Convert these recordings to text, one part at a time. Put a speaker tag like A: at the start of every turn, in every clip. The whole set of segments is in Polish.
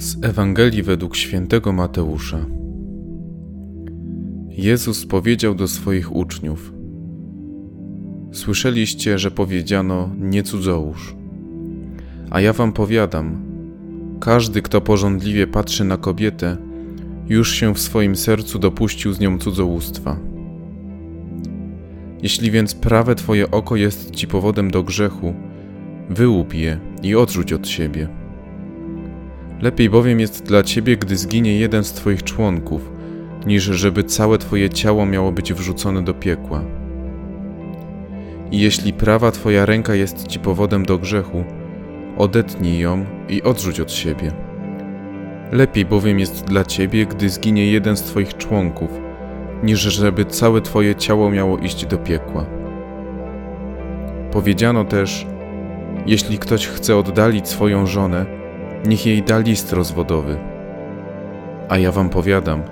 A: Z Ewangelii według świętego Mateusza. Jezus powiedział do swoich uczniów: Słyszeliście, że powiedziano: Nie cudzołóż. A ja wam powiadam: każdy, kto porządliwie patrzy na kobietę, już się w swoim sercu dopuścił z nią cudzołóstwa. Jeśli więc prawe twoje oko jest ci powodem do grzechu, wyłup je i odrzuć od siebie Lepiej bowiem jest dla ciebie, gdy zginie jeden z twoich członków, niż żeby całe twoje ciało miało być wrzucone do piekła. I jeśli prawa twoja ręka jest ci powodem do grzechu, odetnij ją i odrzuć od siebie. Lepiej bowiem jest dla ciebie, gdy zginie jeden z twoich członków, niż żeby całe twoje ciało miało iść do piekła. Powiedziano też, jeśli ktoś chce oddalić swoją żonę, niech jej da list rozwodowy. A ja wam powiadam,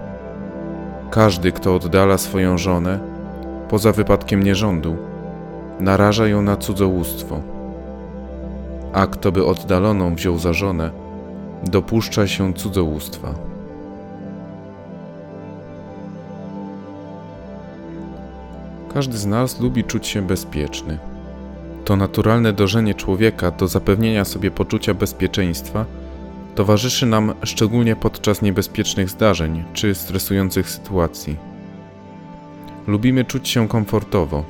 A: każdy, kto oddala swoją żonę, poza wypadkiem nierządu, naraża ją na cudzołóstwo. A kto by oddaloną wziął za żonę, dopuszcza się cudzołóstwa. Każdy z nas lubi czuć się bezpieczny. To naturalne dążenie człowieka do zapewnienia sobie poczucia bezpieczeństwa towarzyszy nam szczególnie podczas niebezpiecznych zdarzeń czy stresujących sytuacji. Lubimy czuć się komfortowo.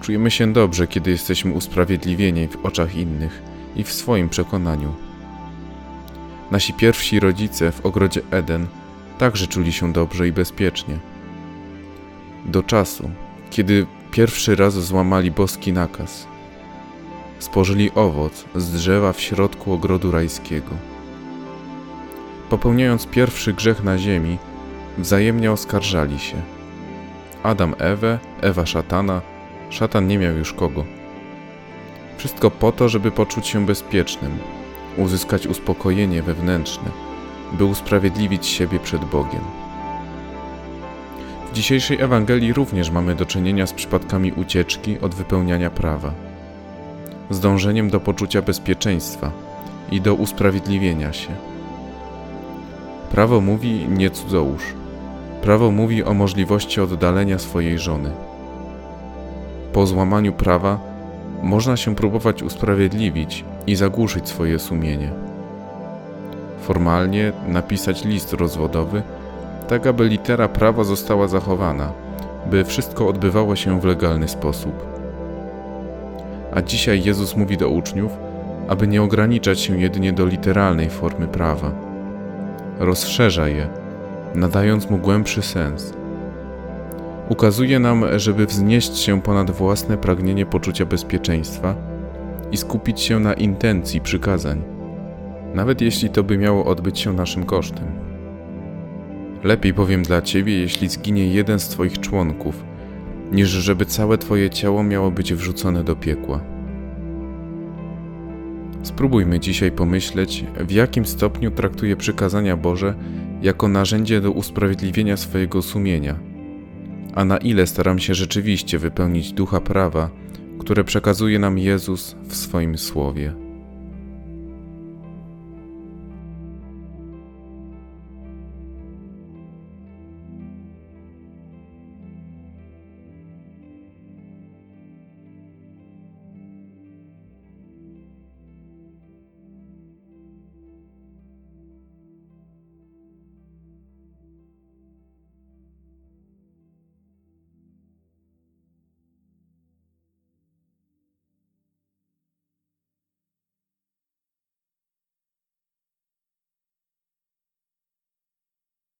A: Czujemy się dobrze, kiedy jesteśmy usprawiedliwieni w oczach innych i w swoim przekonaniu. Nasi pierwsi rodzice w ogrodzie Eden także czuli się dobrze i bezpiecznie. Do czasu, kiedy pierwszy raz złamali boski nakaz. Spożyli owoc z drzewa w środku ogrodu rajskiego. Popełniając pierwszy grzech na ziemi, wzajemnie oskarżali się. Adam Ewę, Ewa szatana, szatan nie miał już kogo. Wszystko po to, żeby poczuć się bezpiecznym, uzyskać uspokojenie wewnętrzne, by usprawiedliwić siebie przed Bogiem. W dzisiejszej Ewangelii również mamy do czynienia z przypadkami ucieczki od wypełniania prawa, z dążeniem do poczucia bezpieczeństwa i do usprawiedliwienia się. Prawo mówi nie cudzołóż. Prawo mówi o możliwości oddalenia swojej żony. Po złamaniu prawa można się próbować usprawiedliwić i zagłuszyć swoje sumienie. Formalnie napisać list rozwodowy, tak aby litera prawa została zachowana, by wszystko odbywało się w legalny sposób. A dzisiaj Jezus mówi do uczniów, aby nie ograniczać się jedynie do literalnej formy prawa rozszerza je, nadając mu głębszy sens. Ukazuje nam, żeby wznieść się ponad własne pragnienie poczucia bezpieczeństwa i skupić się na intencji przykazań, nawet jeśli to by miało odbyć się naszym kosztem. Lepiej powiem dla ciebie, jeśli zginie jeden z twoich członków, niż żeby całe twoje ciało miało być wrzucone do piekła. Spróbujmy dzisiaj pomyśleć, w jakim stopniu traktuje przykazania Boże jako narzędzie do usprawiedliwienia swojego sumienia, a na ile staram się rzeczywiście wypełnić ducha prawa, które przekazuje nam Jezus w swoim słowie.